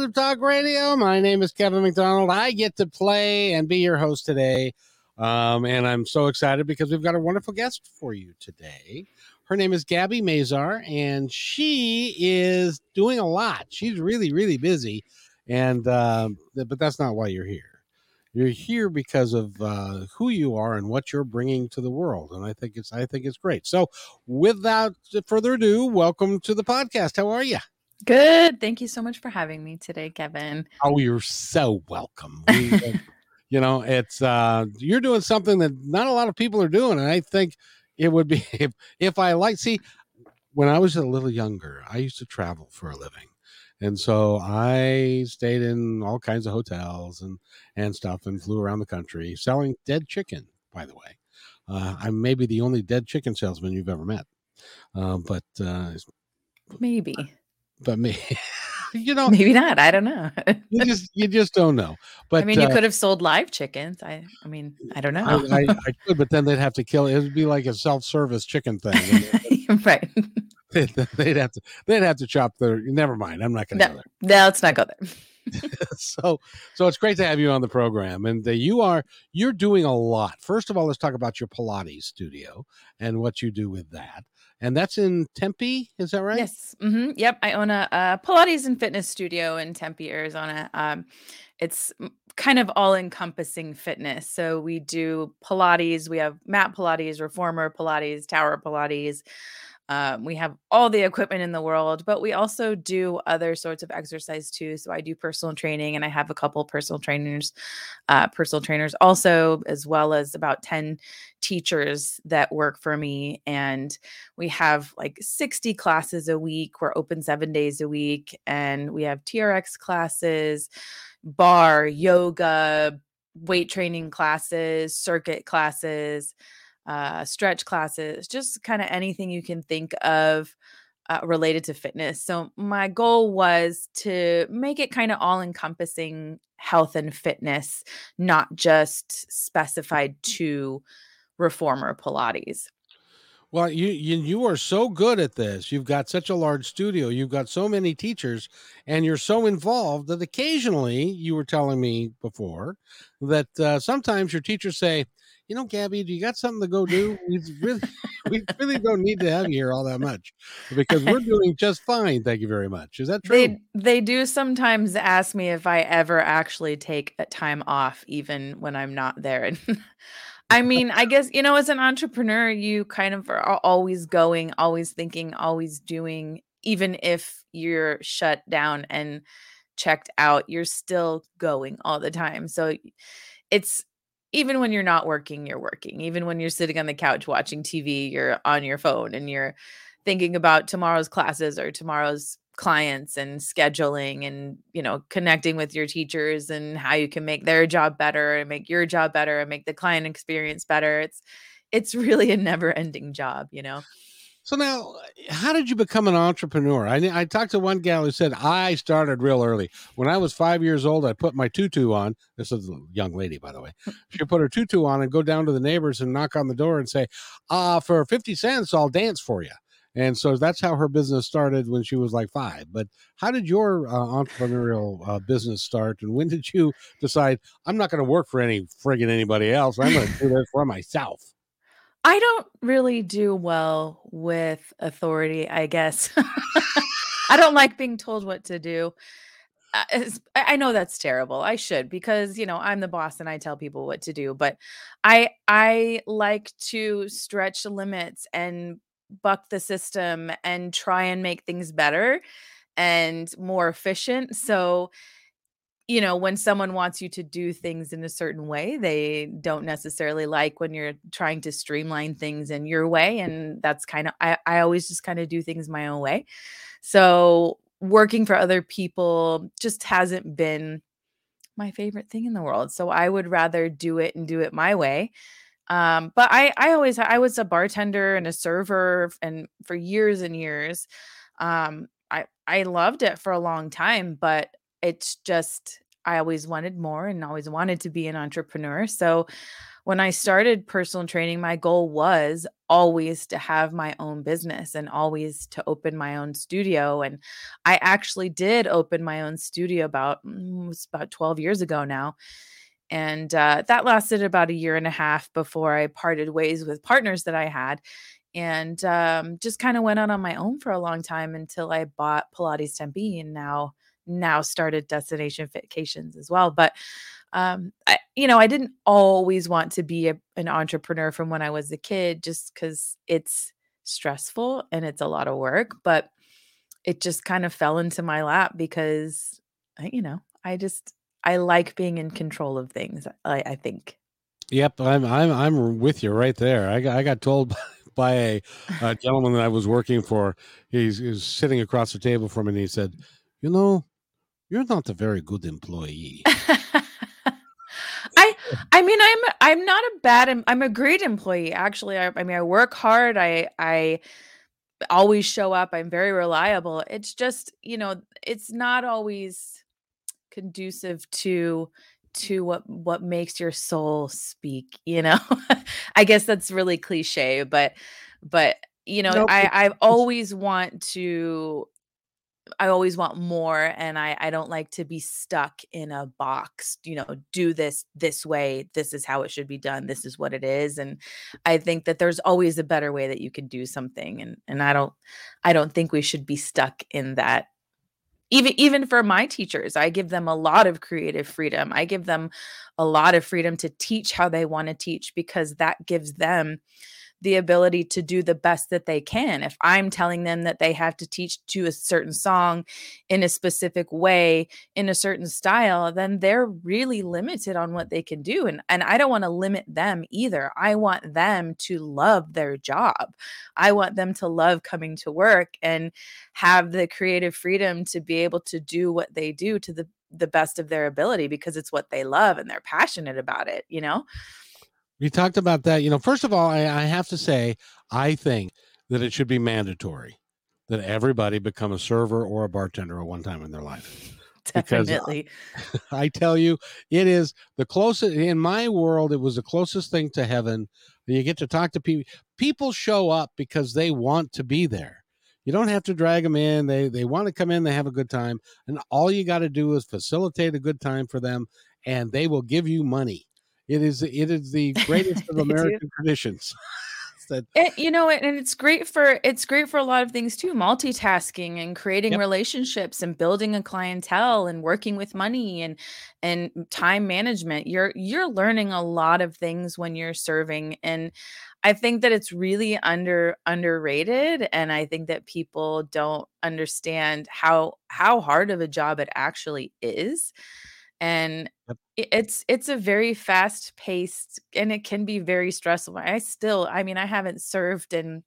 Positive Talk Radio. My name is Kevin McDonald. I get to play and be your host today. Um, and I'm so excited because we've got a wonderful guest for you today. Her name is Gabby Mazar, and she is doing a lot. She's really, really busy. And, um, but that's not why you're here. You're here because of uh, who you are and what you're bringing to the world, and I think it's I think it's great. So, without further ado, welcome to the podcast. How are you? Good. Thank you so much for having me today, Kevin. Oh, you're so welcome. We, uh, you know, it's uh, you're doing something that not a lot of people are doing, and I think it would be if if I like see when I was a little younger, I used to travel for a living. And so I stayed in all kinds of hotels and, and stuff and flew around the country selling dead chicken, by the way. Uh, I'm maybe the only dead chicken salesman you've ever met. Uh, but uh, maybe. But me. you know maybe not i don't know. you just you just don't know. But i mean you uh, could have sold live chickens i i mean i don't know. I, I, I, could but then they'd have to kill it would be like a self-service chicken thing right. they'd have to they'd have to chop their never mind i'm not gonna no, go there. no let's not go there. So so it's great to have you on the program and uh, you are you're doing a lot. First of all let's talk about your pilates studio and what you do with that and that's in tempe is that right? Yes. Mm-hmm. yep i own a, a, pilates and fitness studio in tempe arizona. Um, it's kind of all encompassing fitness. So we do pilates we have mat pilates reformer pilates tower pilates um, we have all the equipment in the world, but we also do other sorts of exercise too. So I do personal training, and I have a couple personal trainers, uh, personal trainers also, as well as about ten teachers that work for me. And we have like sixty classes a week. We're open seven days a week, and we have TRX classes, barre, yoga, weight training classes, circuit classes uh, stretch classes, just kind of anything you can think of uh, related to fitness. So, my goal was to make it kind of all encompassing health and fitness, not just specified to reformer Pilates. Well, you, you you are so good at this. You've got such a large studio. You've got so many teachers, and you're so involved that occasionally, you were telling me before that uh, sometimes your teachers say, you know, Gabby, do you got something to go do? We really, we really don't need to have you here all that much because we're doing just fine. Thank you very much. Is that true? They they do sometimes ask me if I ever actually take a time off, even when I'm not there. And I mean, I guess you know, as an entrepreneur, you kind of are always going, always thinking, always doing, even if you're shut down and checked out, you're still going all the time. So it's even when you're not working, you're working. Even when you're sitting on the couch watching TV, you're on your phone and you're thinking about tomorrow's classes or tomorrow's clients and scheduling and you know connecting with your teachers and how you can make their job better and make your job better and make the client experience better it's it's really a never ending job you know so now, how did you become an entrepreneur? I I talked to one gal who said I started real early. When I was five years old, I put my tutu on. This is a young lady, by the way. She put her tutu on and go down to the neighbors and knock on the door and say, "Ah, for fifty cents, I'll dance for you." And so that's how her business started when she was like five. But how did your uh, entrepreneurial uh, business start? And when did you decide I'm not going to work for any friggin' anybody else? I'm going to do this for myself. I don't really do well with authority, I guess. I don't like being told what to do. Uh, I I know that's terrible. I should because you know I'm the boss and I tell people what to do. But I I like to stretch limits and buck the system and try and make things better and more efficient. Mm-hmm. So you know, when someone wants you to do things in a certain way, they don't necessarily like when you're trying to streamline things in your way. And that's kind of, I, I always just kind of do things my own way. So working for other people just hasn't been my favorite thing in the world. So I would rather do it and do it my way. Um, but I, I always, I was a bartender and a server and for years and years. Um, I, I loved it for a long time, but it's just I always wanted more and always wanted to be an entrepreneur. So when I started personal training, my goal was always to have my own business and always to open my own studio. And I actually did open my own studio about mm, about 12 years ago now. And uh, that lasted about a year and a half before I parted ways with partners that I had and um, just kind of went out on my own for a long time until I bought Pilates Tempe. And now now started destination fitcations as well but um I, you know i didn't always want to be a, an entrepreneur from when i was a kid just because it's stressful and it's a lot of work but it just kind of fell into my lap because you know i just i like being in control of things i, I think yep i'm i'm i'm with you right there i got, I got told by a, a gentleman that i was working for he's, he's sitting across the table from me and he said you know you're not a very good employee. I I mean I'm I'm not a bad I'm a great employee actually. I, I mean I work hard. I I always show up. I'm very reliable. It's just, you know, it's not always conducive to to what what makes your soul speak, you know. I guess that's really cliche, but but you know, nope. I I always want to I always want more and I I don't like to be stuck in a box, you know, do this this way, this is how it should be done, this is what it is and I think that there's always a better way that you can do something and and I don't I don't think we should be stuck in that even even for my teachers i give them a lot of creative freedom. I give them a lot of freedom to teach how they want to teach because that gives them the ability to do the best that they can. If I'm telling them that they have to teach to a certain song in a specific way, in a certain style, then they're really limited on what they can do. And, and I don't want to limit them either. I want them to love their job. I want them to love coming to work and have the creative freedom to be able to do what they do to the the best of their ability because it's what they love and they're passionate about it, you know? We talked about that. You know, first of all, I, I have to say, I think that it should be mandatory that everybody become a server or a bartender at one time in their life. Definitely. Because I, I tell you, it is the closest in my world, it was the closest thing to heaven. You get to talk to people. People show up because they want to be there. You don't have to drag them in. They they want to come in, they have a good time. And all you got to do is facilitate a good time for them and they will give you money. It is it is the greatest of American traditions. that it, you know and it's great for it's great for a lot of things too multitasking and creating yep. relationships and building a clientele and working with money and and time management you're you're learning a lot of things when you're serving and i think that it's really under underrated and i think that people don't understand how how hard of a job it actually is and it's it's a very fast paced and it can be very stressful i still i mean i haven't served in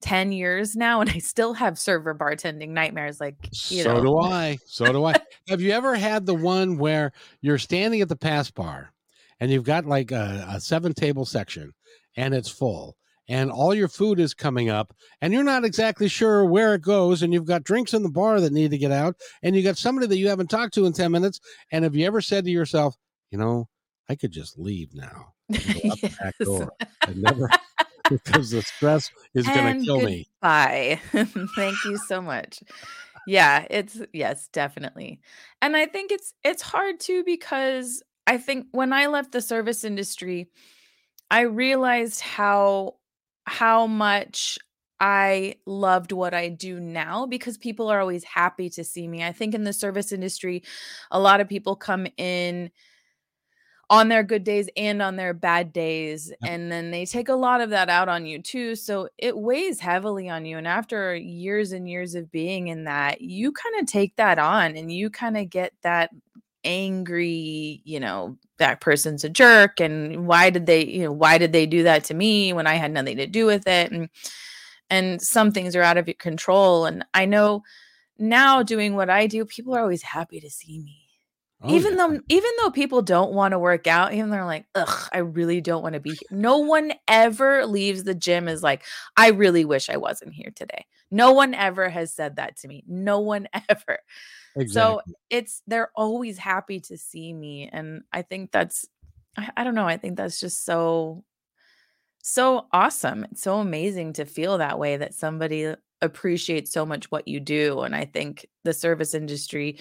10 years now and i still have server bartending nightmares like you so know. do i so do i have you ever had the one where you're standing at the pass bar and you've got like a, a seven table section and it's full and all your food is coming up and you're not exactly sure where it goes and you've got drinks in the bar that need to get out and you got somebody that you haven't talked to in 10 minutes and have you ever said to yourself you know i could just leave now yes. the back door. And never because the stress is going to kill me. bye thank you so much. Yeah it's yes definitely. And i think it's it's hard too because i think when i left the service industry I realized how how much I loved what I do now because people are always happy to see me. I think in the service industry, a lot of people come in on their good days and on their bad days. And then they take a lot of that out on you too. So it weighs heavily on you. And after years and years of being in that, you kind of take that on and you kind of get that angry, you know, that person's a jerk. And why did they, you know, why did they do that to me when I had nothing to do with it? And and some things are out of your control. And I know now doing what I do, people are always happy to see me Oh, even yeah. though even though people don't want to work out, even they're like, ugh, I really don't want to be here. No one ever leaves the gym is like, I really wish I wasn't here today. No one ever has said that to me. No one ever. So it's they're always happy to see me. And I think that's I, I don't know, I think that's just so so awesome. It's so amazing to feel that way that somebody appreciates so much what you do. And I think the service industry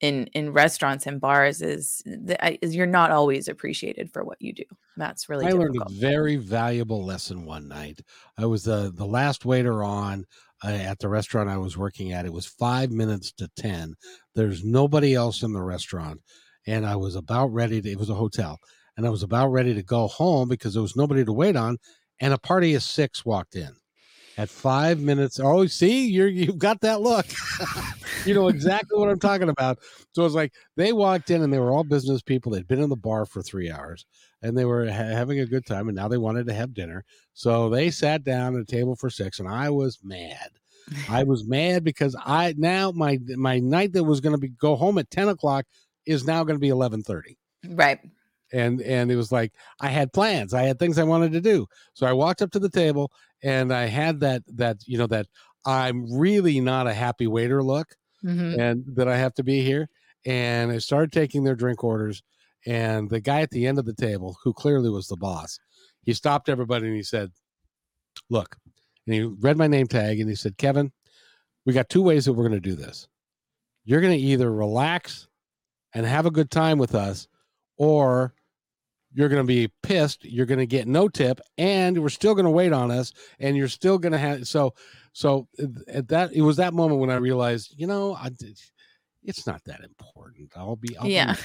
in in restaurants and bars is, is you're not always appreciated for what you do. That's really I learned a very valuable lesson one night. I was the the last waiter on uh, at the restaurant I was working at. It was five minutes to ten. There's nobody else in the restaurant, and I was about ready to. It was a hotel, and I was about ready to go home because there was nobody to wait on, and a party of six walked in. At five minutes, oh, see, you're you've got that look. you know exactly what I'm talking about. So it's like they walked in and they were all business people. They'd been in the bar for three hours and they were ha- having a good time and now they wanted to have dinner. So they sat down at a table for six and I was mad. I was mad because I now my my night that was going to be go home at 10 o'clock is now going to be 11:30 right. and and it was like I had plans, I had things I wanted to do. So I walked up to the table and I had that that you know that I'm really not a happy waiter look Mhm. and that I have to be here. And I started taking their drink orders. And the guy at the end of the table, who clearly was the boss, he stopped everybody and he said, Look, and he read my name tag and he said, Kevin, we got two ways that we're going to do this. You're going to either relax and have a good time with us, or you're going to be pissed. You're going to get no tip, and we're still going to wait on us, and you're still going to have so. So at that, it was that moment when I realized, you know, I it's not that important. I'll be, I'll Yeah. be,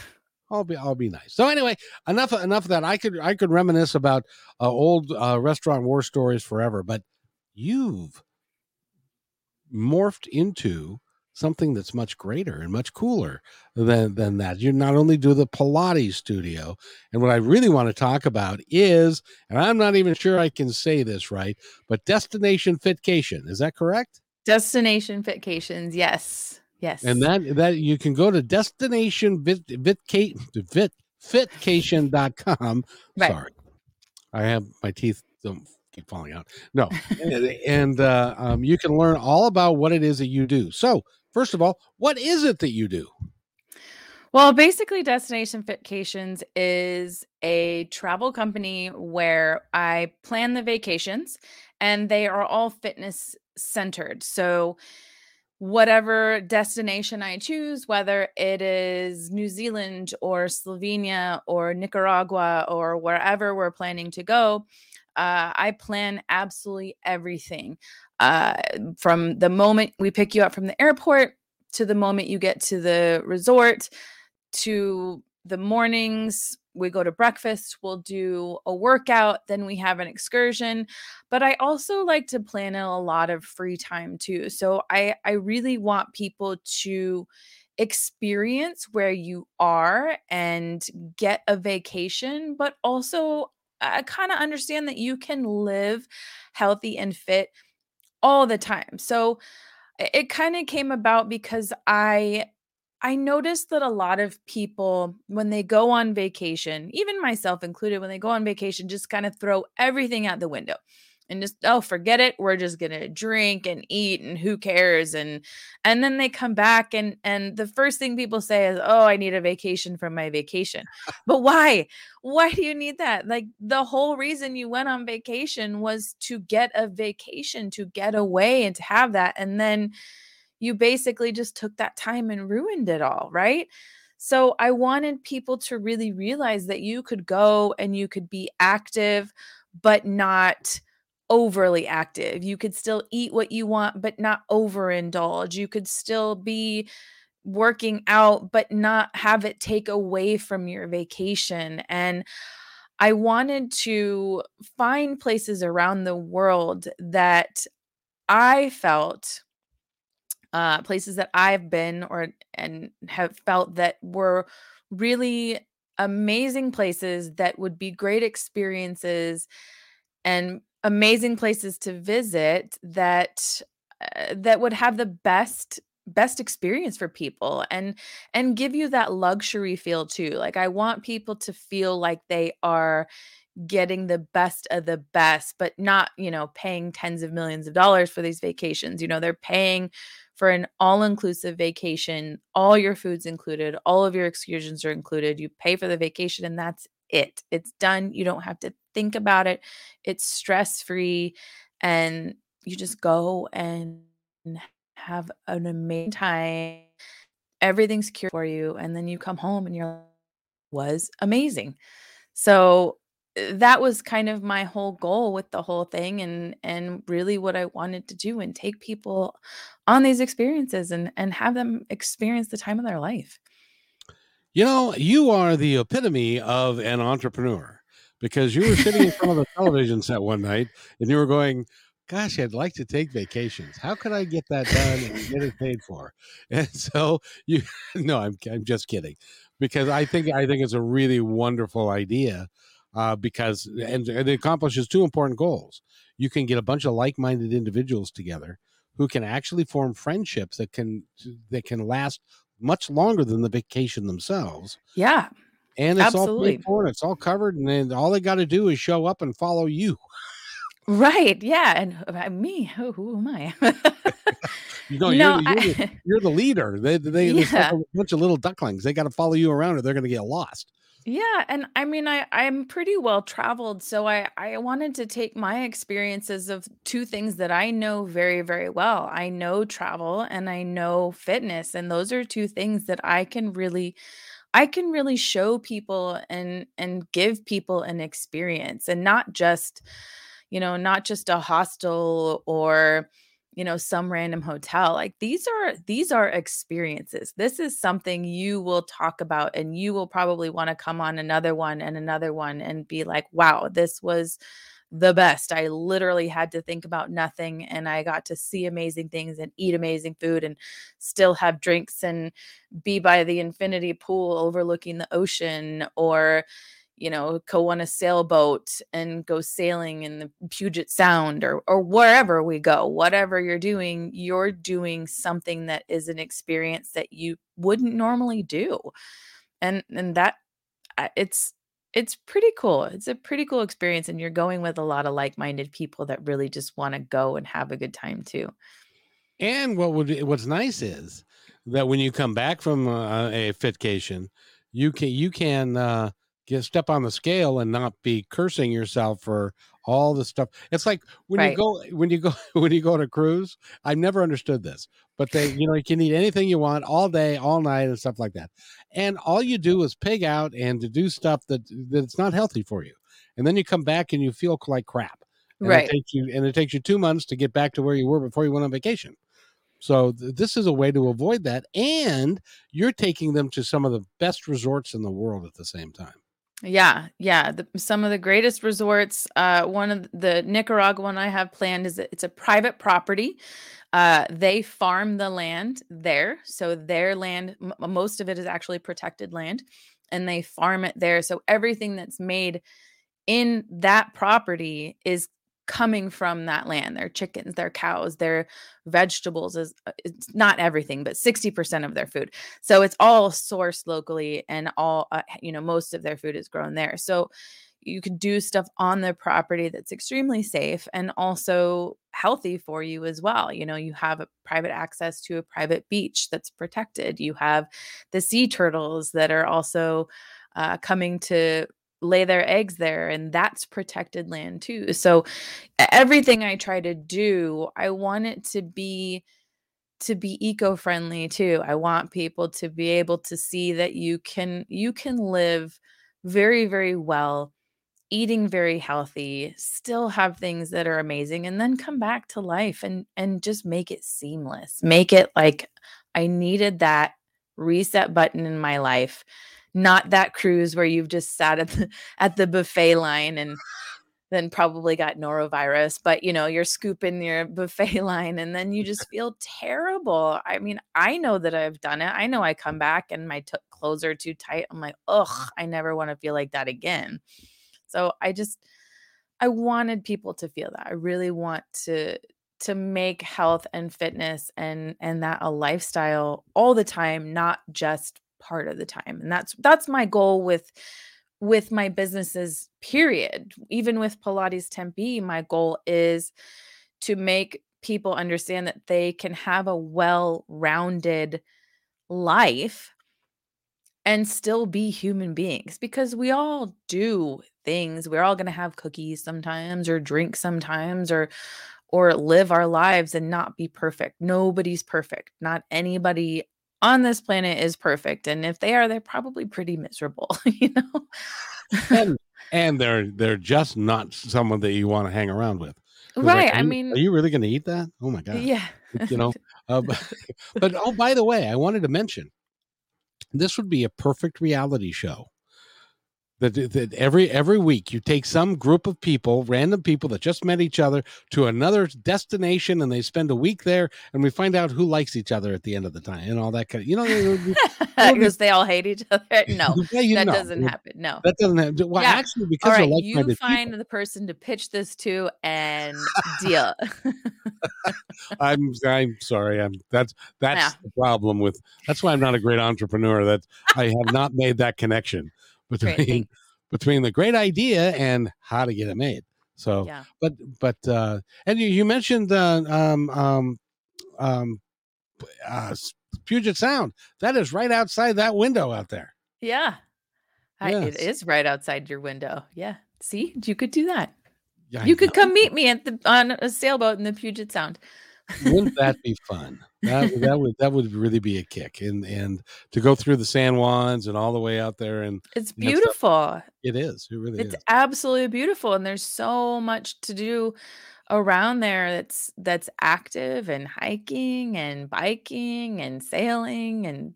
I'll be, I'll be nice. So anyway, enough, enough of that. I could, I could reminisce about uh, old uh, restaurant war stories forever, but you've morphed into something that's much greater and much cooler than than that. You not only do the Pilates studio, and what I really want to talk about is, and I'm not even sure I can say this right, but Destination Fitcation. Is that correct? Destination Fitcations. Yes. Yes. And that that you can go to destination vit, vitca- vit, fitcation.com. Right. Sorry. I have my teeth don't keep falling out. No. and and uh, um, you can learn all about what it is that you do. So, first of all, what is it that you do? Well, basically, Destination Fitcations is a travel company where I plan the vacations and they are all fitness centered. So, whatever destination I choose, whether it is New Zealand or Slovenia or Nicaragua or wherever we're planning to go, uh, I plan absolutely everything uh, from the moment we pick you up from the airport to the moment you get to the resort to the mornings we go to breakfast we'll do a workout then we have an excursion but i also like to plan in a lot of free time too so i i really want people to experience where you are and get a vacation but also uh, kind of understand that you can live healthy and fit all the time. So it kind of came about because i I noticed that a lot of people, when they go on vacation, even myself included, when they go on vacation, just kind of throw everything out the window and just, oh, forget it. We're just gonna drink and eat and who cares? And and then they come back and and the first thing people say is, oh, I need a vacation from my vacation. but why? Why do you need that? Like the whole reason you went on vacation was to get a vacation, to get away and to have that. And then you basically just took that time and ruined it all, right? So I wanted people to really realize that you could go and you could be active, but not overly active. You could still eat what you want, but not overindulge. You could still be working out, but not have it take away from your vacation. And I wanted to find places around the world that I felt uh, places that I've been or and have felt that were really amazing places that would be great experiences and amazing places to visit that uh, that would have the best best experience for people and and give you that luxury feel too like i want people to feel like they are getting the best of the best but not you know paying tens of millions of dollars for these vacations you know they're paying for an all inclusive vacation. All your food's included, all of your excursions are included. You pay for the vacation, and that's it. It's done. You don't have to think about it. It's stress free, and you just go and have an amazing time. Everything's secure for you, and then you come home and you're was amazing. So eh, that was kind of my whole goal with the whole thing and and really what I wanted to do and take people on these experiences and and have them experience the time of their life. You know, you are the epitome of an entrepreneur because you were sitting in front of a television set one night and you were going, gosh, I'd like to take vacations. How can I get that done and get it paid for? And so you no, I'm I'm just kidding. Because I think I think it's a really wonderful idea uh, because and, and it accomplishes two important goals. You can get a bunch of like-minded individuals together who can actually form friendships that can that can last much longer than the vacation themselves. Yeah. And it's absolutely. all paid for, it's all covered, and then all they got to do is show up and follow you. Right. Yeah. And uh, me, who, who am I? no, you're, you're, the, you're, the, leader. They, they, yeah. a bunch of little ducklings. They got to follow you around or they're going to get lost. Yeah, and I mean I I'm pretty well traveled, so I I wanted to take my experiences of two things that I know very very well. I know travel and I know fitness, and those are two things that I can really I can really show people and and give people an experience and not just you know, not just a hostel or you know some random hotel like these are these are experiences. This is something you will talk about and you will probably want to come on another one and another one and be like wow this was the best i literally had to think about nothing and i got to see amazing things and eat amazing food and still have drinks and be by the infinity pool overlooking the ocean or you know, go on a sailboat and go sailing in the Puget Sound or or wherever we go. Whatever you're doing, you're doing something that is an experience that you wouldn't normally do. And and that it's it's pretty cool. It's a pretty cool experience and you're going with a lot of like-minded people that really just want to go and have a good time too. And what would what's nice is that when you come back from uh, a fitcation, you can you can uh get step on the scale and not be cursing yourself for all the stuff. It's like when right. you go when you go when you go on a cruise. I've never understood this, but they you know you can eat anything you want all day, all night, and stuff like that. And all you do is pig out and to do stuff that that's not healthy for you. And then you come back and you feel like crap. And right. It takes you and it takes you two months to get back to where you were before you went on vacation. So th- this is a way to avoid that, and you're taking them to some of the best resorts in the world at the same time. Yeah, yeah. The, some of the greatest resorts. Uh, one of the Nicaragua one I have planned is it's a private property. Uh, they farm the land there, so their land, m- most of it is actually protected land, and they farm it there. So everything that's made in that property is coming from that land their chickens their cows their vegetables is uh, it's not everything but 60% of their food. So it's all sourced locally and all uh, you know most of their food is grown there. So you could do stuff on the property that's extremely safe and also healthy for you as well. You know you have a private access to a private beach that's protected. You have the sea turtles that are also uh, coming to lay their eggs there and that's protected land too. So everything i try to do i want it to be to be eco-friendly too. I want people to be able to see that you can you can live very very well eating very healthy, still have things that are amazing and then come back to life and and just make it seamless. Make it like I needed that reset button in my life, not that cruise where you've just sat at the at the buffet line and then probably got norovirus, but you know, you're scooping your buffet line and then you just feel terrible. I mean, I know that I've done it. I know I come back and my t- clothes are too tight. I'm like, ugh, I never want to feel like that again. So I just, I wanted people to feel that. I really want to to make health and fitness and and that a lifestyle all the time not just part of the time and that's that's my goal with with my businesses period. Even with pilates tempe my goal is to make people understand that they can have a well-rounded life and still be human beings because we all do things. We're all going to have cookies sometimes or drink sometimes or or live our lives and not be perfect. Nobody's perfect. Not anybody on this planet is perfect and if they are they're probably pretty miserable you know? And, and they're they're just not someone that you want to hang around with right like, i you, mean are you really going to eat that? Oh my god yeah. you know? Uh, but, but oh by the way i wanted to mention this would be a perfect reality show that, that every every week you take some group of people random people that just met each other to another destination and they spend a week there and we find out who likes each other at the end of the time and all that kind of you know because they all hate each other. No yeah, that know, doesn't happen. No. that doesn't happen well yeah. actually because right, you find people. the person to pitch this to and deal. I'm i'm sorry. I'm that's that's yeah. the problem with that's why i'm not a great entrepreneur. That i have not made that connection between between the great idea and how to get it made. So, yeah. but but uh, and you, you mentioned uh, um, um, um, uh, Puget Sound. That is right outside that window out there. Yeah, yes. I, it is right outside your window. Yeah, see, you could do that. Yeah, you could come meet me at the on a sailboat in the Puget Sound. Wouldn't that be fun? That, that would that would really be a kick, and and to go through the San Juans and all the way out there, and it's beautiful. It is. It really it's is. absolutely beautiful, and there's so much to do around there that's that's active and hiking and biking and sailing and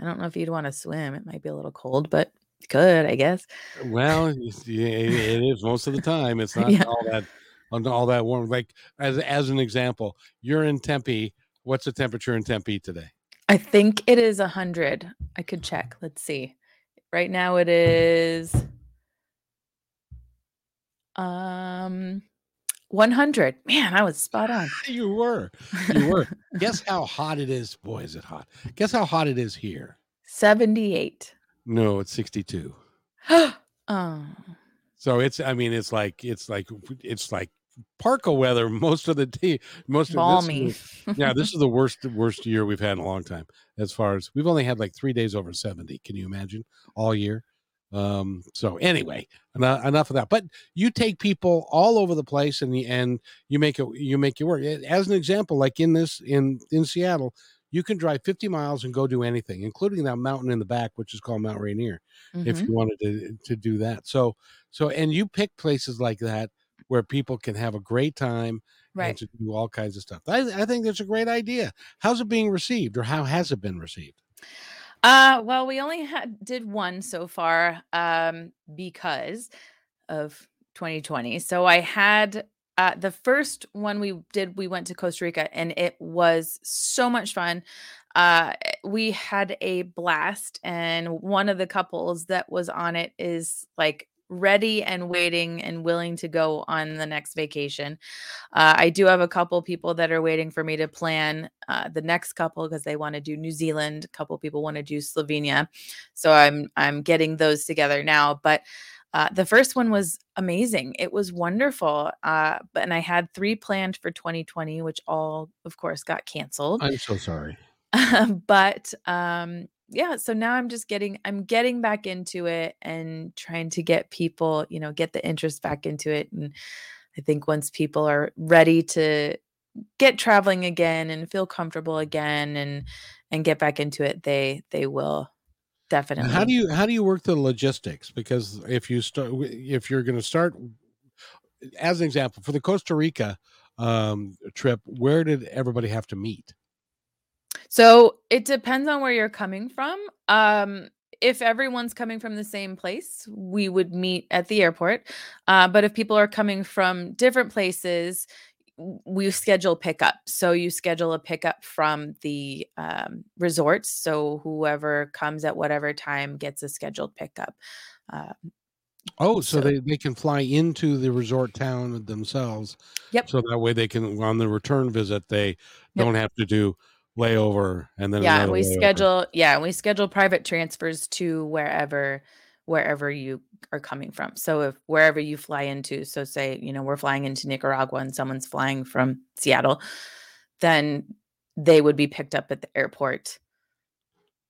I don't know if you'd want to swim. It might be a little cold, but could I guess. Well, it is most of the time. It's not yeah. all that on all that warm. Like as as an example, you're in Tempe. What's the temperature in Tempe today? I think it is a hundred. I could check. Let's see. Right now it is um 100. Man, I was spot on. you were. You were. Guess how hot it is. Boy, is it hot. Guess how hot it is here. 78. No, it's 62. oh. So it's I mean it's like it's like it's like parka weather most of the day. Most balmy. Of this, yeah, this is the worst worst year we've had in a long time. As far as we've only had like three days over seventy. Can you imagine all year? Um, so anyway, enough, enough of that. But you take people all over the place, and and you make it you make it work. As an example, like in this in in Seattle, you can drive 50 miles and go do anything, including that mountain in the back, which is called Mount Rainier, mm-hmm. if you wanted to to do that. So so and you pick places like that where people can have a great time right. and to do all kinds of stuff. I, I think that's a great idea. How's it being received, or how has it been received? Uh, well, we only had did one so far um, because of 2020. So I had uh, the first one we did, we went to Costa Rica, and it was so much fun. Uh, we had a blast, and one of the couples that was on it is like ready and waiting and willing to go on the next vacation. Uh, I do have a couple people that are waiting for me to plan uh, the next couple because they want to do New Zealand. A couple people want to do Slovenia, so I'm I'm getting those together now. But uh, the first one was amazing. It was wonderful. Uh, but and I had three planned for 2020, which all, of course, got canceled. I'm so sorry. but um, yeah so now i'm just getting i'm getting back into it and trying to get people you know get the interest back into it and i think once people are ready to get traveling again and feel comfortable again and and get back into it they they will definitely. How do you how do you work the logistics? Because if you start if you're going to start as an example for the Costa Rica um, trip, where did everybody have to meet? So it depends on where you're coming from. Um, if everyone's coming from the same place, we would meet at the airport. Uh, but if people are coming from different places, we schedule pickup. So you schedule a pickup from the um, resort. So whoever comes at whatever time gets a scheduled pickup. Uh, oh, so, so, they, they can fly into the resort town themselves. Yep. So that way they can, on the return visit, they yep. don't have to do layover and then yeah and we layover. schedule yeah we schedule private transfers to wherever wherever you are coming from. So if wherever you fly into so say you know we're flying into nicaragua and someone's flying from seattle then they would be picked up at the airport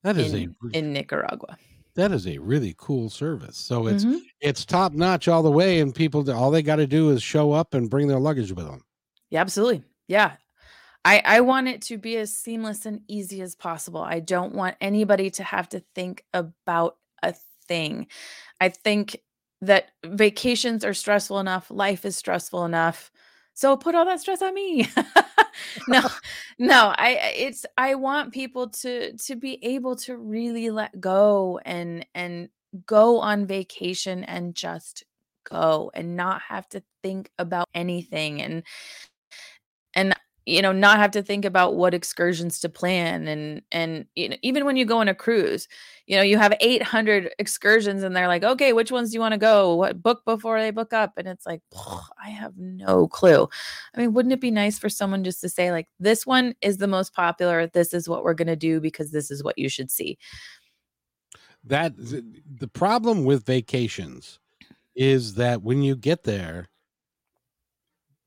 that is in, a in nicaragua. that is a really cool service. So it's mm-hmm. it's top notch all the way and people all they got to do is show up and bring their luggage with them yeah absolutely. Yeah I, I want it to be as seamless and easy as possible. I don't want anybody to have to think about a thing. I think that vacations are stressful enough, life is stressful enough. So put all that stress on me. no, no, I it's I want people to to be able to really let go and and go on vacation and just go and not have to think about anything and and you know not have to think about what excursions to plan and and you know, even when you go on a cruise you know you have 800 excursions and they're like okay which ones do you want to go? What book before they book up? And it's like i have no clue. I mean wouldn't it be nice for someone just to say like this one is the most popular. This is what we're going to do because this is what you should see. That the problem with vacations is that when you get there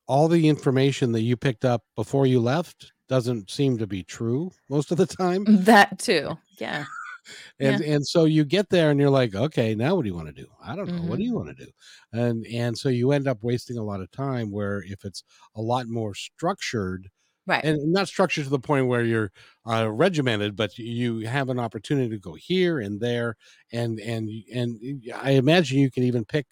all the information that you picked up before you left doesn't seem to be true most of the time. That too. Yeah. and yeah. and so you get there and you're like, okay, now what do you want to do? I don't know. Mm-hmm. What do mm-hmm. you want to do? And and so you end up wasting a lot of time where if it's a lot more structured, right and not structured to the point where you're uh, regimented but you have an opportunity to go here and there and and and i imagine you can even pick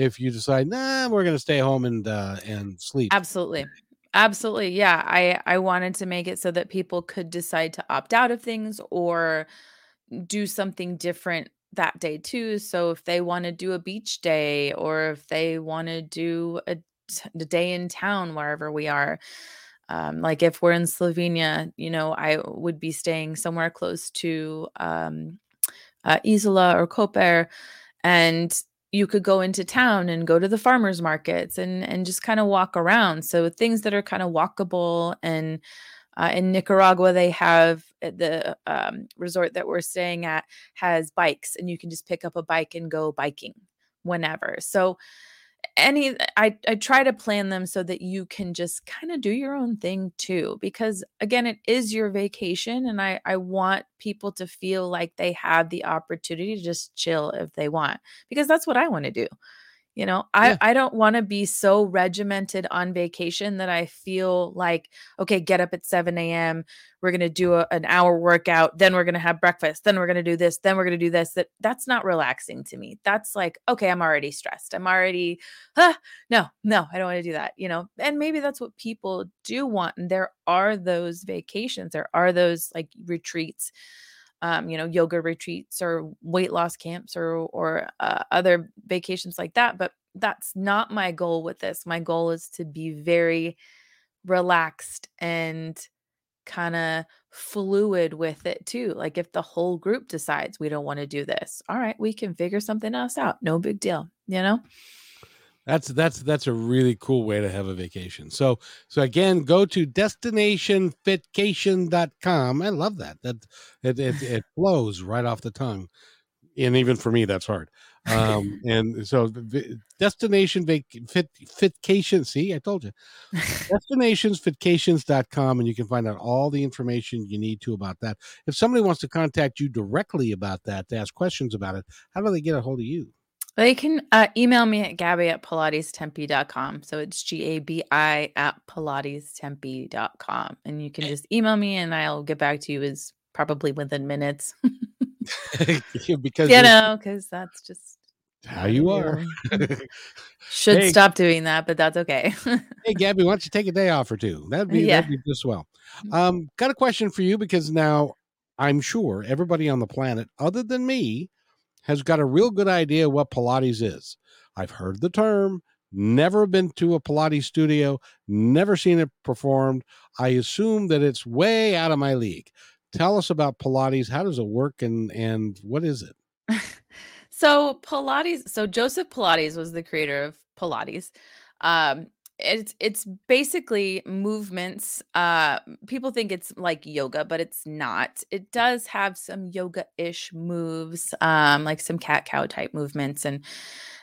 if you decide, nah, we're going to stay home and uh, and sleep. Absolutely. Absolutely. Yeah. I I wanted to make it so that people could decide to opt out of things or do something different that day too. So if they want to do a beach day or if they want to do a, a day in town wherever we are. Um, like if we're in Slovenia, you know, I would be staying somewhere close to um, uh, Izola or Koper, and you could go into town and go to the farmers markets and and just kind of walk around. So things that are kind of walkable and uh, in nicaragua they have uh, the um, resort that we're staying at has bikes and you can just pick up a bike and go biking whenever. So any I, I try to plan them so that you can just kind of do your own thing too because again it is your vacation and I I want people to feel like they have the opportunity to just chill if they want because that's what I want to do. You know, I, yeah. I don't want to be so regimented on vacation that I feel like, okay, get up at 7 a.m. We're going to do a, an hour workout. Then we're going to have breakfast. Then we're going to do this. Then we're going to do this. That That's not relaxing to me. That's like, okay, I'm already stressed. I'm already, huh, no, no, I don't want to do that. You know, and maybe that's what people do want. And there are those vacations, there are those like retreats um, you know, yoga retreats or weight loss camps or or uh, other vacations like that. But that's not my goal with this. My goal is to be very relaxed and kind of fluid with it too. Like if the whole group decides we don't want to do this, all right, we can figure something else out. No big deal, you know? That's that's that's a really cool way to have a vacation. So so again, go to destinationfitcation.com. I love that. That it, it it flows right off the tongue. And even for me, that's hard. Um, and so destination vac- fit fitcation. See, I told you. Destinationsfitcations.com and you can find out all the information you need to about that. If somebody wants to contact you directly about that, to ask questions about it, how do they get a hold of you? They can uh, email me at gabi at pilatestempe.com. So it's G A B I at pilatestempe.com. And you can just email me and I'll get back to you as probably within minutes. because you know, because that's just how you are. Should Hey. stop doing that, but that's okay. hey, Gabby, why don't you take a day off or two? That'd be Yeah. that'd be just well. Um, got a question for you because now I'm sure everybody on the planet, other than me, has got a real good idea what Pilates is. I've heard the term, never been to a Pilates studio, never seen it performed. I assume that it's way out of my league. Tell us about Pilates. How does it work and and what is it? so Pilates, so Joseph Pilates was the creator of Pilates. Um, it's it's basically movements. Uh, people think it's like yoga, but it's not. It does have some yoga-ish moves, um, like some cat cow type movements and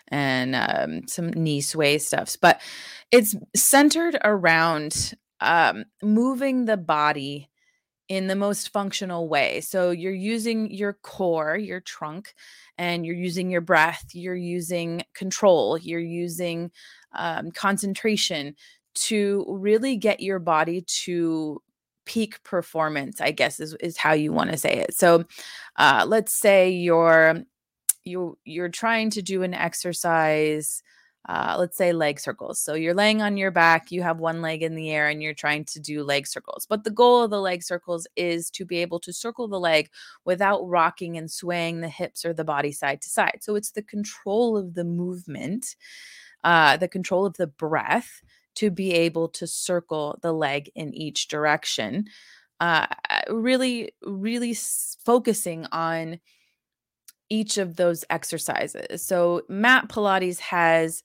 and um, some knee sway stuffs. But it's centered around um, moving the body in the most functional way. So you're using your core, your trunk, and you're using your breath, you're using control, you're using um, concentration to really get your body to peak performance i guess is, is how you want to say it so uh, let's say you're you you're trying to do an exercise uh, let's say leg circles. So you're laying on your back, you have one leg in the air, and you're trying to do leg circles. But the goal of the leg circles is to be able to circle the leg without rocking and swaying the hips or the body side to side. So it's the control of the movement, uh, the control of the breath to be able to circle the leg in each direction. Uh, really, really s- focusing on each of those exercises. So, Mat Pilates has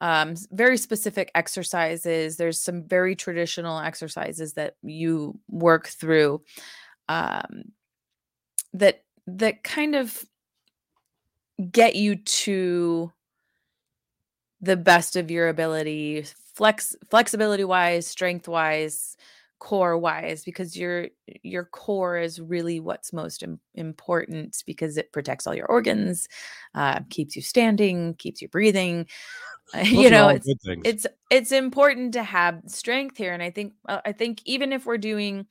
um, very specific exercises. There's some very traditional exercises that you work through um, that that kind of get you to the best of your ability, flex flexibility wise, strength wise, core wise because your your core is really what's most im- important because it protects all your organs uh, keeps you standing keeps you breathing. Those you know it's it's it's important to have strength here and i think uh, i think even if we're doing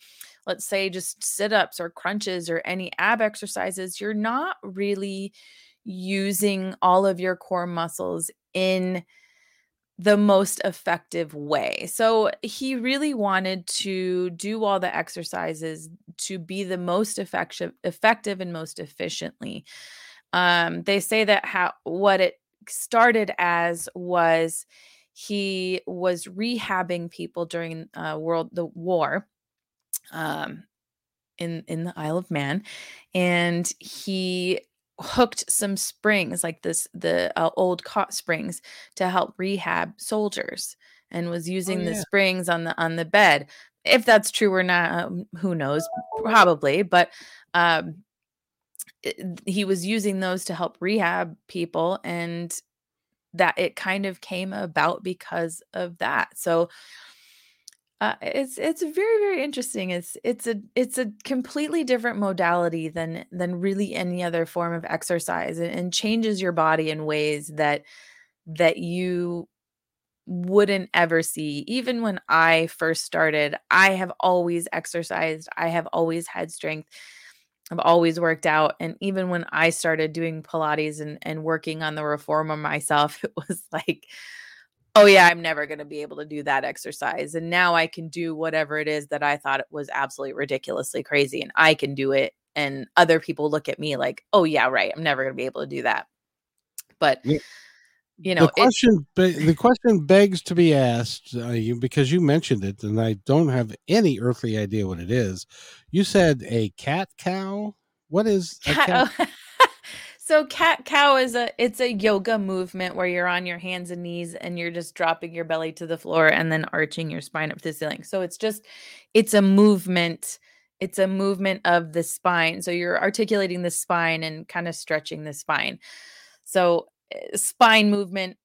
let's say just sit-ups or crunches or any ab exercises you're not really using all of your core muscles in the most effective way. So he really wanted to do all the exercises to be the most effective effective and most efficiently. Um they say that how what it started as was he was rehabbing people during uh world the war um in in the Isle of Man and he hooked some springs like this the uh, old cot springs to help rehab soldiers and was using the yeah. springs on the on the bed. If that's true or not um, who knows? Probably but um it- he was using those to help rehab people and that it kind of came about because of that. So uh, it's it's very very interesting. It's it's a it's a completely different modality than than really any other form of exercise, and, and changes your body in ways that that you wouldn't ever see. Even when I first started, I have always exercised. I have always had strength. I've always worked out, and even when I started doing Pilates and and working on the reformer myself, it was like oh yeah i'm never going to be able to do that exercise and now i can do whatever it is that i thought was absolutely ridiculously crazy and i can do it and other people look at me like oh yeah right i'm never going to be able to do that but Yeah. you know the question the question begs to be asked uh, you, because you mentioned it and i don't have any earthly idea what it is you said a cat cow what is a cat? cat, oh, so cat cow is a it's a yoga movement where you're on your hands and knees and you're just dropping your belly to the floor and then arching your spine up to the ceiling. So it's just it's a movement it's a movement of the spine. So you're articulating the spine and kind of stretching the spine. So uh, spine movement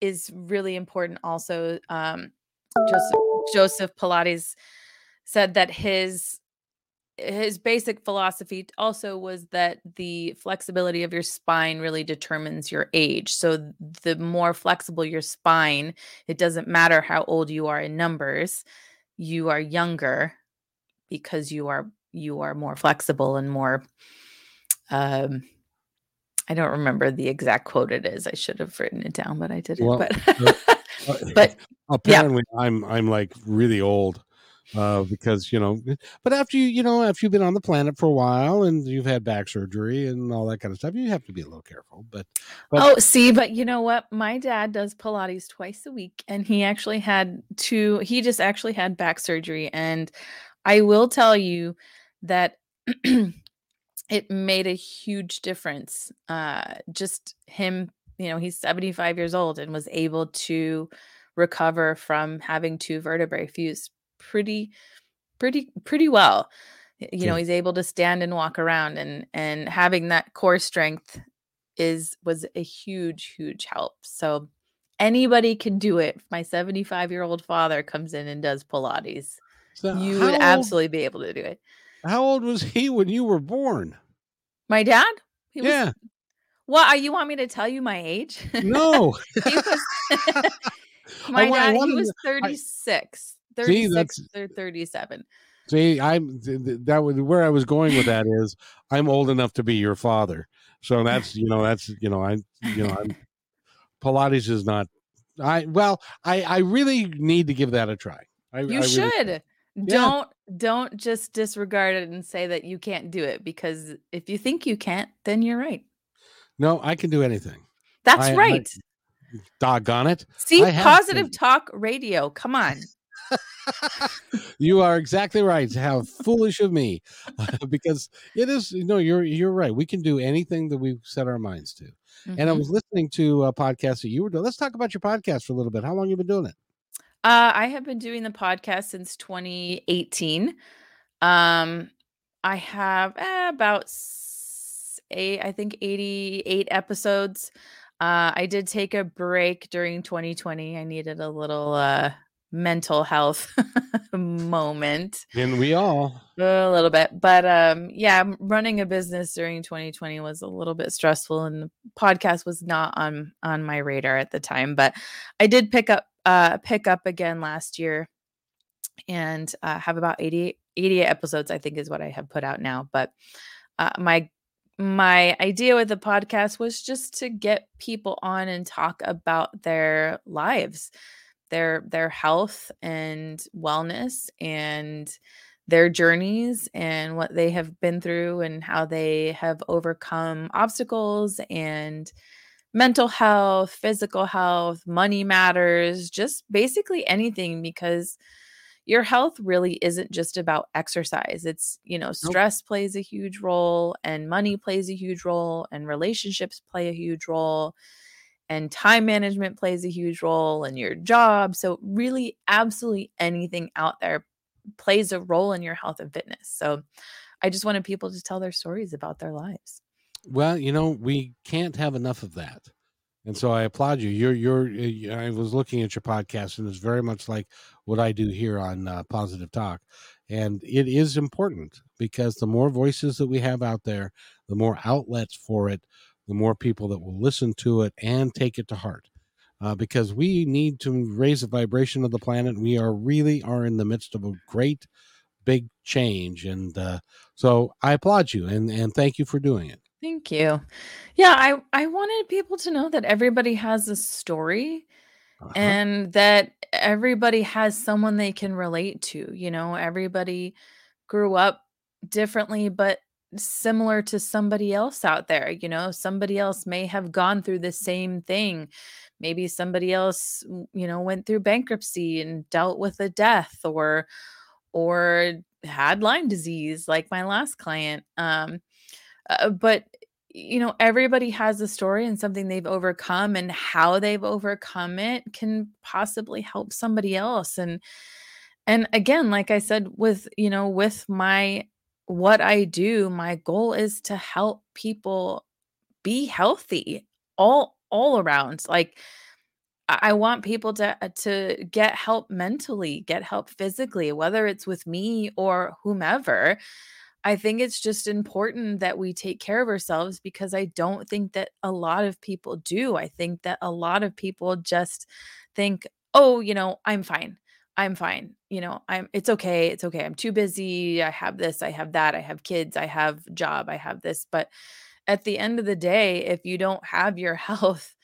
is really important also. Um joseph joseph pilates said that his his basic philosophy also was that the flexibility of your spine really determines your age. So the more flexible your spine, it doesn't matter how old you are in numbers, you are younger because you are you are more flexible and more Um, I don't remember the exact quote it is. I should have written it down, but I didn't. Well, but but apparently I'm I'm like really old uh, because you know. But after you, you know, after you've been on the planet for a while and you've had back surgery and all that kind of stuff, you have to be a little careful. But, but oh, see, but you know what? My dad does Pilates twice a week, and he actually had two. He just actually had back surgery, and I will tell you that. it made a huge difference. Uh, just him, you know, he's 75 years old and was able to recover from having two vertebrae fused pretty pretty pretty well. You know he's able to stand and walk around and and having that core strength is was a huge huge help. So anybody can do it. My 75 year old father comes in and does pilates so you would absolutely be able to do it. How old was he when you were born? My dad? He yeah. Was, what you want me to tell you my age? No. Was, my I, dad I he was 36 36 see, that's, or 37. See, I'm that was where I was going with that is I'm old enough to be your father. So that's you know that's you know I you know I'm Pilates is not I well I I really need to give that a try. I, you I should. Really, don't yeah. don't just disregard it and say that you can't do it because if you think you can't, then you're right. No, I can do anything. That's I, right. I, doggone it. See, positive talk radio. Come on you are exactly right. How foolish of me, because it is. You know, you're you're right. We can do anything that we set our minds to. Mm-hmm. And I mm-hmm. was listening to a podcast that you were doing. Let's talk about your podcast for a little bit. How long have you been doing it? Uh, I have been doing the podcast since 2018. Um, I have eh, about eight, I think 88 episodes. Uh, I did take a break during 2020. I needed a little uh, mental health moment. And we all a little bit. But um yeah, running a business during 2020 was a little bit stressful and the podcast was not on on my radar at the time, but I did pick up uh pick up again last year and uh, have about 80 88 episodes I think is what I have put out now, but uh, my my idea with the podcast was just to get people on and talk about their lives their their health and wellness and their journeys and what they have been through and how they have overcome obstacles and mental health, physical health, money matters, just basically anything because your health really isn't just about exercise. It's, you know, stress nope. plays a huge role and money plays a huge role and relationships play a huge role and time management plays a huge role in your job. So, really, absolutely anything out there plays a role in your health and fitness. So, I just wanted people to tell their stories about their lives. Well, you know, we can't have enough of that. And so I applaud you. You're, you're, I was looking at your podcast and it's very much like what I do here on uh, Positive Talk. And it is important because the more voices that we have out there, the more outlets for it, the more people that will listen to it and take it to heart. Uh, because we need to raise the vibration of the planet. We are really are in the midst of a great big change, and uh, so I applaud you and and thank you for doing it. Thank you. Yeah, I I wanted people to know that everybody has a story. Uh-huh. And that everybody has someone they can relate to. You know, everybody grew up differently, but similar to somebody else out there. You know, somebody else may have gone through the same thing. Maybe somebody else, you know, went through bankruptcy and dealt with a death or or had Lyme disease like my last client. Um uh, but you know, everybody has a story and something they've overcome and how they've overcome it can possibly help somebody else and and again like i said with you know with my what I do, my goal is to help people be healthy all all around. Like I want people to uh, to get help mentally, get help physically, whether it's with me or whomever. I think it's just important that we take care of ourselves because I don't think that a lot of people do. I think that a lot of people just think, "Oh, you know, I'm fine. I'm fine. You know, I'm it's okay. It's okay. I'm too busy. I have this, I have that, I have kids, I have job, I have this. But at the end of the day, if you don't have your health,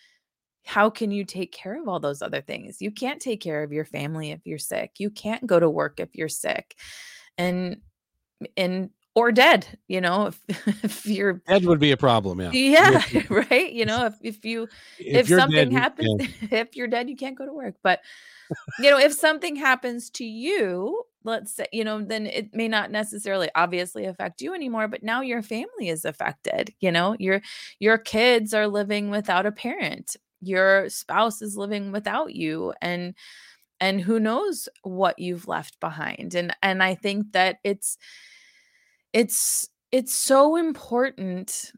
how can you take care of all those other things? You can't take care of your family if you're sick. You can't go to work if you're sick. And and or dead, you know, if, if you're dead would be a problem, yeah. Yeah, right? You know, if if you if, if something dead, happens, if you're dead, you can't go to work. But you know, if something happens to you, let's say, you know, then it may not necessarily obviously affect you anymore, but now your family is affected. You know, your your kids are living without a parent. Your spouse is living without you and and who knows what you've left behind. And and I think that it's it's it's so important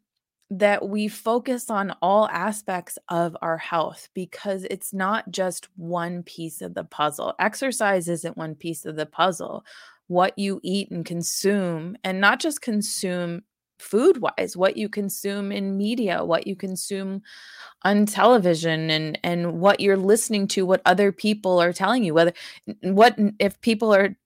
that we focus on all aspects of our health because it's not just one piece of the puzzle. Exercise isn't one piece of the puzzle. What you eat and consume, and not just consume food wise what you consume in media what you consume on television and and what you're listening to what other people are telling you whether what if people are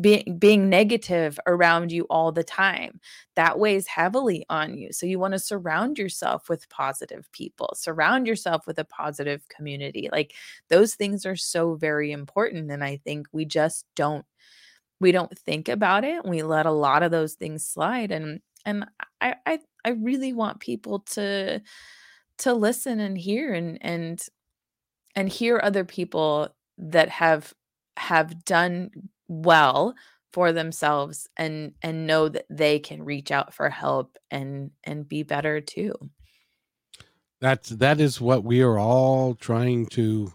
being being negative around you all the time that weighs heavily on you. So you want to surround yourself with positive people surround yourself with a positive community like those things are so very important and i think we just don't we don't think about it we let a lot of those things slide and and I, I I really want people to to listen and hear and and and hear other people that have have done well for themselves and and know that they can reach out for help and and be better too. That's that is what we are all trying to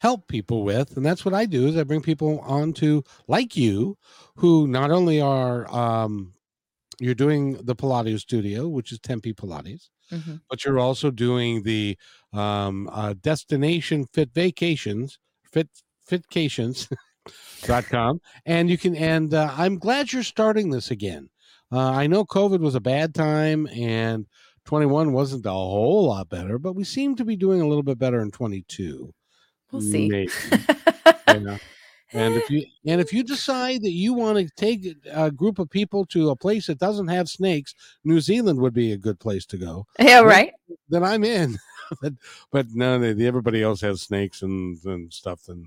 help people with and that's what i do is i bring people on to like you who not only are um, you're doing the Pilates studio, which is Tempe Pilates, mm-hmm. but you're also doing the um, uh, Destination Fit Vacations, Fit Fitcations. dot com and you can and uh, i'm glad you're starting this again uh, i know covid was a bad time and 21 wasn't a whole lot better but we seem to be doing a little bit better in 22 we'll see yeah. And if you and if you decide that you want to take a group of people to a place that doesn't have snakes, New Zealand would be a good place to go. Yeah, right. Then, then I'm in. but but no, they, everybody else has snakes and and stuff, and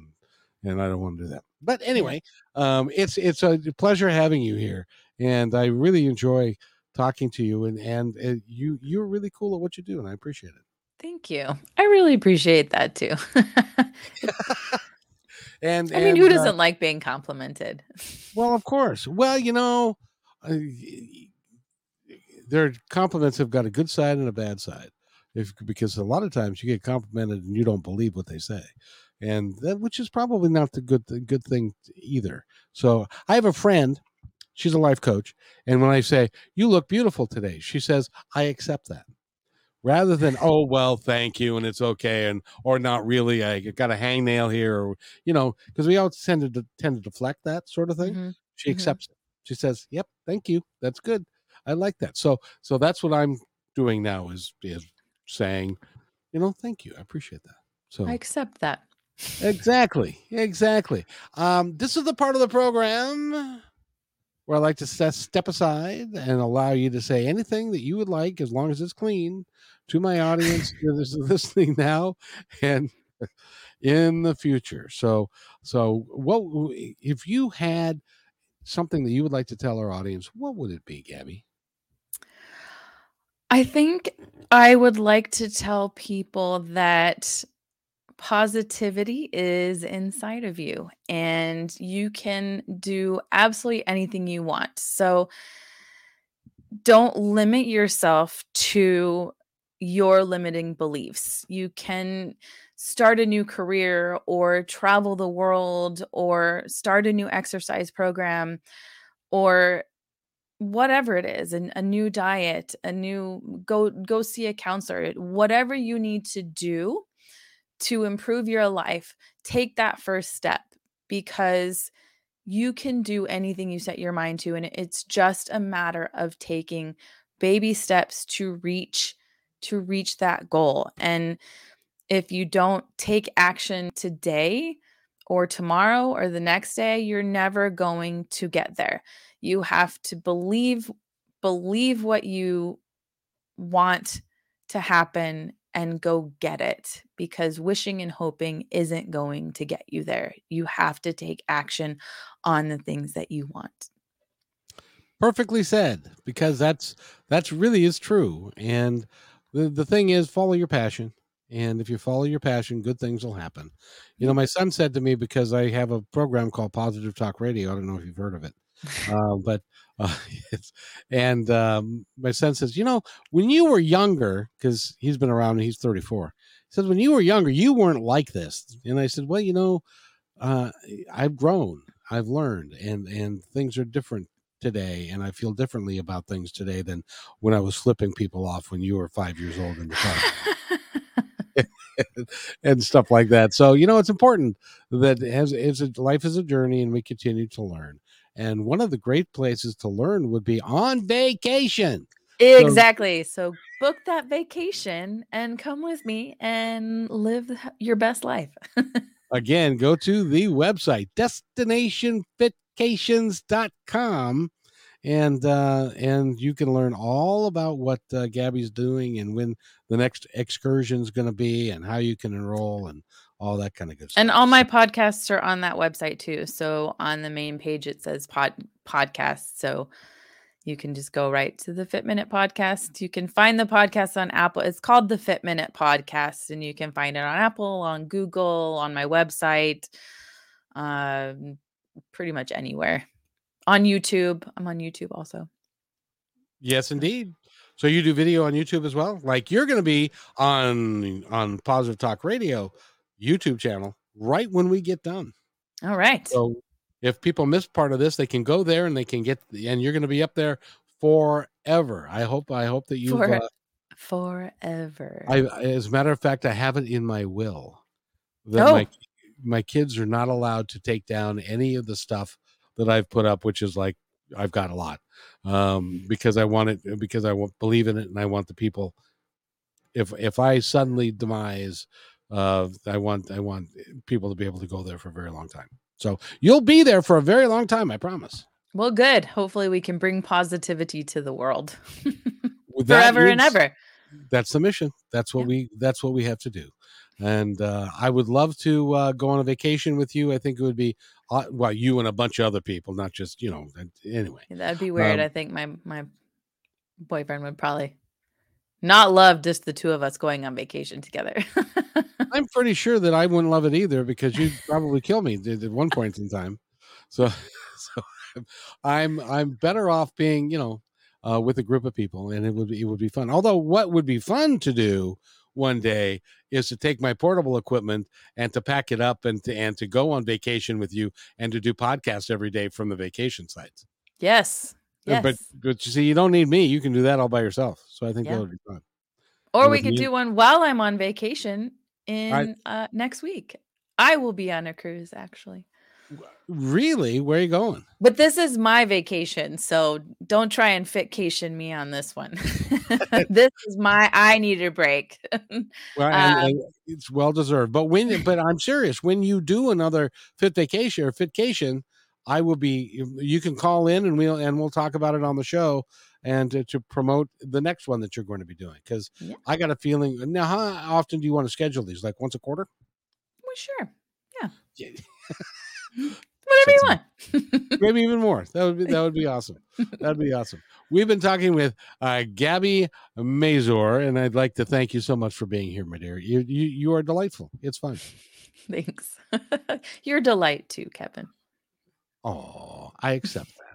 and I don't want to do that. But anyway, um, it's it's a pleasure having you here, and I really enjoy talking to you. And and uh, you you're really cool at what you do, and I appreciate it. Thank you. I really appreciate that too. And I mean, and, who uh doesn't uh, like being complimented? Well, of course. Well, you know, uh, their compliments have got a good side and a bad side. If because a lot of times you get complimented and you don't believe what they say, and that which is probably not the good the good thing either. So I have a friend. She's a life coach, and when I say you look beautiful today, she says I accept that rather than oh well thank you and it's okay and or not really i got a hangnail here or you know because we all tend to tend to deflect that sort of thing mm-hmm. she mm-hmm. accepts it she says yep thank you that's good i like that so so that's what i'm doing now is is saying you know thank you i appreciate that so i accept that exactly exactly um this is the part of the program where I like to step aside and allow you to say anything that you would like as long as it's clean to my audience that is listening now and in the future. So, so what if you had something that you would like to tell our audience? What would it be, Gabi? I think I would like to tell people that positivity is inside of you and you can do absolutely anything you want. So don't limit yourself to your limiting beliefs. You can start a new career or travel the world or start a new exercise program or whatever it is a, a new diet a new go go see a counselor whatever you need to do to improve your life take that first step because you can do anything you set your mind to and it's just a matter of taking baby steps to reach to reach that goal. And if you don't take action today, or tomorrow or the next day, you're never going to get there. You have to believe believe what you want to happen and go get it because wishing and hoping isn't going to get you there. You have to take action on the things that you want. Perfectly said because that's that's really is true and the, the thing is follow your passion and if you follow your passion good things will happen you know my son said to me because i have a program called positive talk radio i don't know if you've heard of it uh, but uh, and um, my son says you know when you were younger because he's been around and he's 34 he says when you were younger you weren't like this and i said well you know uh, i've grown i've learned and and things are different today and I feel differently about things today than when I was flipping people off when you were five years old in the car. and stuff like that. So, you know, it's important that as, as a, life is a journey and we continue to learn. And one of the great places to learn would be on vacation. Exactly. So, so book that vacation and come with me and live your best life. Again, go to the website destinationfitcations.com and uh, and you can learn all about what uh, Gabi's doing and when the next excursion is going to be and how you can enroll and all that kind of good stuff. And all my podcasts are on that website too. So on the main page it says pod podcast. So you can just go right to the Fit Minute podcast. You can find the podcast on Apple. It's called the Fit Minute podcast, and you can find it on Apple, on Google, on my website, um, pretty much anywhere on YouTube. I'm on YouTube also. Yes, indeed. So you do video on YouTube as well? Like you're going to be on on Positive Talk Radio YouTube channel right when we get done. All right. So if people miss part of this, they can go there and they can get and you're going to be up there forever. I hope I hope that you For, uh, forever. I as a matter of fact, I have it in my will that oh. my my kids are not allowed to take down any of the stuff that I've put up, which is like I've got a lot um, because I want it because I want believe in it and I want the people. If if I suddenly demise, uh, I want I want people to be able to go there for a very long time. So you'll be there for a very long time, I promise. Well, good. Hopefully, we can bring positivity to the world forever and ever. That's the mission. That's what yeah. we. That's what we have to do and uh, I would love to uh, go on a vacation with you. I think it would be uh, well, you and a bunch of other people, not just you know. Anyway, that'd be weird. Um, I think my my boyfriend would probably not love just the two of us going on vacation together. I'm pretty sure that I wouldn't love it either because you'd probably kill me at one point in time. So, so I'm I'm better off being you know uh, with a group of people, and it would be, it would be fun. Although, what would be fun to do one day is to take my portable equipment and to pack it up and to and to go on vacation with you and to do podcasts every day from the vacation sites. Yes. Yes. But but you see, you don't need me. You can do that all by yourself. So I think yeah. that would be fun. Or and we could me, do one while I'm on vacation in I, uh, next week. I will be on a cruise actually. Really? Where are you going? But this is my vacation, so don't try and fitcation me on this one. this is my I need a break. well, um, it's well deserved. But when but I'm serious, when you do another fit vacation or fitcation, I will be you can call in and we'll and we'll talk about it on the show and to, to promote the next one that you're going to be doing because yeah. I got a feeling now how often do you want to schedule these like once a quarter? Well sure. Yeah. yeah. Whatever you want. maybe even more. That would be that would be awesome. That'd be awesome. We've been talking with uh, Gabi Mazur, and I'd like to thank you so much for being here, my dear. You you you are delightful. It's fun. Thanks. You're delight too, Kevin. Oh, I accept that.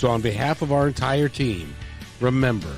So, on behalf of our entire team, remember,